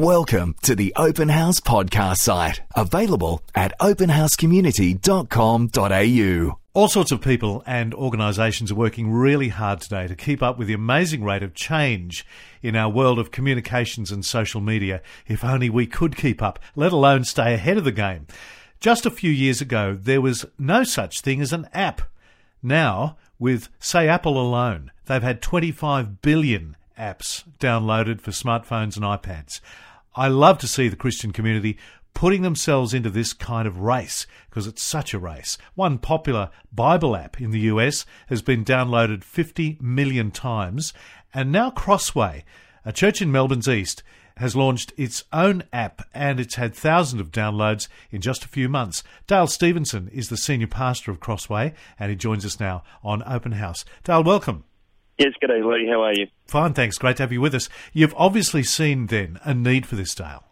Welcome to the Open House podcast site, available at openhousecommunity.com.au. All sorts of people and organisations are working really hard today to keep up with the amazing rate of change in our world of communications and social media. If only we could keep up, let alone stay ahead of the game. Just a few years ago, there was no such thing as an app. Now, with, say, Apple alone, they've had 25 billion apps downloaded for smartphones and iPads. I love to see the Christian community putting themselves into this kind of race because it's such a race. One popular Bible app in the US has been downloaded 50 million times, and now Crossway, a church in Melbourne's East, has launched its own app and it's had thousands of downloads in just a few months. Dale Stephenson is the senior pastor of Crossway and he joins us now on Open House. Dale, welcome. Yes, good day, Lee. How are you? Fine, thanks. Great to have you with us. You've obviously seen then a need for this, Dale.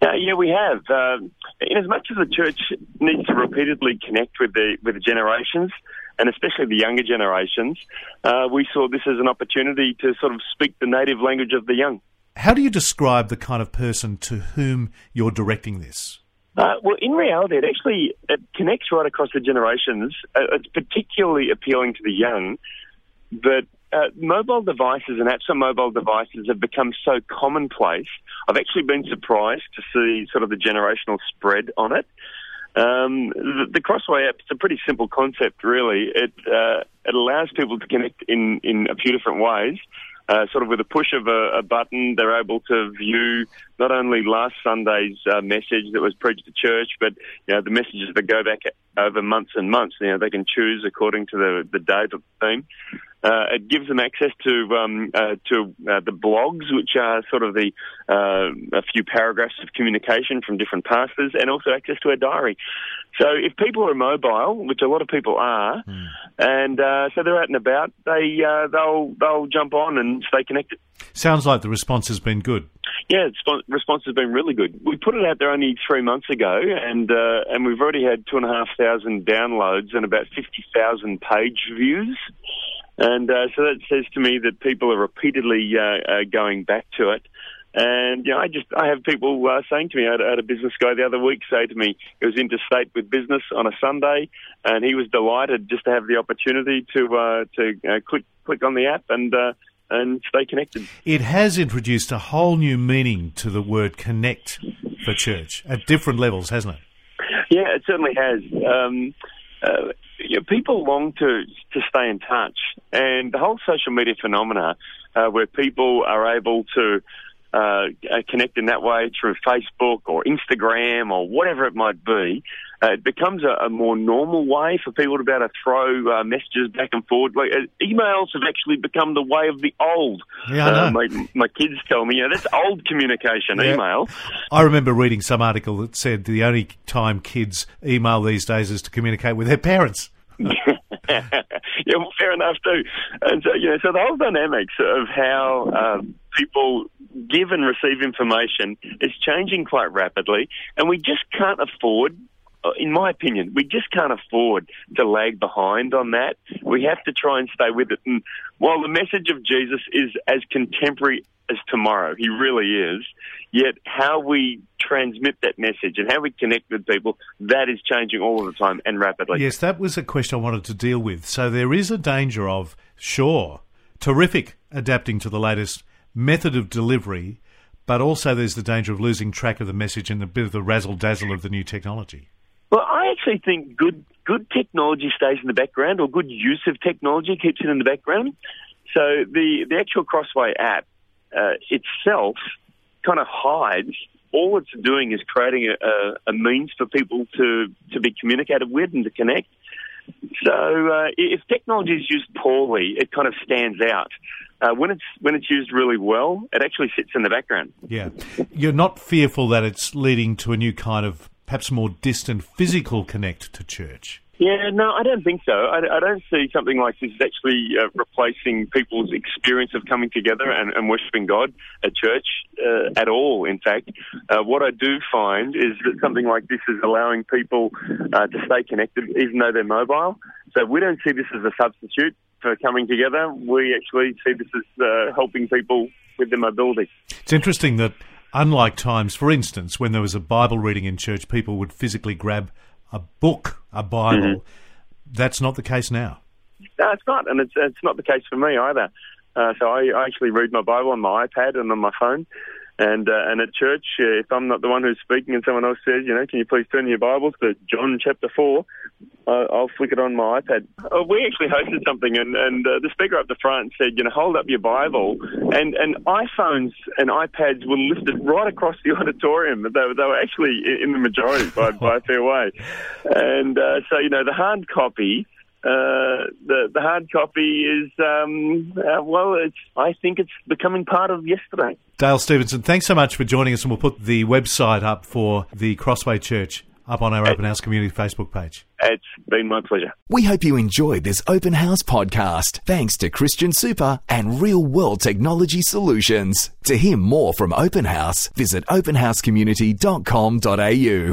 Uh, yeah, we have. Um, in as much as the church needs to repeatedly connect with the with the generations, and especially the younger generations, uh, we saw this as an opportunity to sort of speak the native language of the young. How do you describe the kind of person to whom you're directing this? Uh, well, in reality, it actually it connects right across the generations. Uh, it's particularly appealing to the young, but uh, mobile devices and apps on mobile devices have become so commonplace. I've actually been surprised to see sort of the generational spread on it. Um, the, the, Crossway app is a pretty simple concept, really. It uh, it allows people to connect in, in a few different ways. Uh, sort of with a push of a, a, button, they're able to view not only last Sunday's uh, message that was preached to church, but you know the messages that go back over months and months. You know they can choose according to the the date of the theme. Uh, it gives them access to um, uh, to uh, the blogs, which are sort of the uh, a few paragraphs of communication from different pastors, and also access to a diary. So, if people are mobile, which a lot of people are, mm. And uh, so they're out and about, they uh, they'll they'll jump on and stay connected. Sounds like the response has been good. Yeah, the response has been really good. We put it out there only three months ago, and and we've already had two and a half thousand downloads and about fifty thousand page views. And uh, so that says to me that people are repeatedly uh, uh, going back to it. And you know, I just I have people uh, saying to me, I had, I had, a business guy the other week say to me, he was interstate with business on a Sunday, and he was delighted just to have the opportunity to uh, to uh, click click on the app and uh, and stay connected. It has introduced a whole new meaning to the word connect for church at different levels, hasn't it? Yeah, it certainly has. Um, uh, you know, people long to to stay in touch, and the whole social media phenomena, uh, where people are able to uh, connect in that way through Facebook or Instagram or whatever it might be, uh, it becomes a, a, more normal way for people to be able to throw uh, messages back and forward. Like, uh, emails have actually become the way of the old. Yeah, uh, my, my kids tell me, yeah, that's old communication, yeah. email. I remember reading some article that said the only time kids email these days is to communicate with their parents. yeah, well, fair enough too. And so, you know, so the whole dynamics of how um, people give and receive information is changing quite rapidly, and we just can't afford uh, in my opinion, we just can't afford to lag behind on that. We have to try and stay with it. And while the message of Jesus is as contemporary as tomorrow, he really is, yet how we transmit that message and how we connect with people, that is changing all the time and rapidly. Yes, that was a question I wanted to deal with. So there is a danger of, sure, terrific adapting to the latest method of delivery, but also there's the danger of losing track of the message and a bit of the razzle dazzle of the new technology. Well, I actually think good good technology stays in the background, or good use of technology keeps it in the background. So the the actual Crossway app uh, itself kind of hides. All it's doing is creating a, a, a, means for people to to be communicated with and to connect. So uh, if technology is used poorly, it kind of stands out. Uh, when it's when it's used really well, it actually sits in the background. Yeah, you're not fearful that it's leading to a new kind of perhaps more distant physical connect to church. Yeah, no, I don't think so. I, I don't see something like this actually uh, replacing people's experience of coming together and, and worshipping God at church uh, at all. In fact, uh, what I do find is that something like this is allowing people uh, to stay connected even though they're mobile. So we don't see this as a substitute for coming together. We actually see this as uh, helping people with their mobility. It's interesting that Unlike times, for instance, when there was a Bible reading in church, people would physically grab a book, a Bible. Mm-hmm. That's not the case now. No, it's not, and it's it's not the case for me either. Uh, so I, I actually read my Bible on my iPad and on my phone. And uh, and at church, uh, if I'm not the one who's speaking and someone else says, you know, can you please turn your Bibles to John chapter four, uh, I'll flick it on my iPad. Uh, we actually hosted something, and and uh, the speaker up the front said, you know, hold up your Bible, and and iPhones and iPads were listed right across the auditorium. They, were they were actually in the majority by by a fair way, and uh, so you know the hard copy uh, the the hard copy is um, uh, well, it's I think it's becoming part of yesterday. Dale Stephenson, thanks so much for joining us, and we'll put the website up for the Crossway Church up on our Open House Community Facebook page. It's been my pleasure. We hope you enjoyed this Open House podcast, thanks to Christian Super and Real World Technology Solutions. To hear more from Open House, visit openhousecommunity.com.au.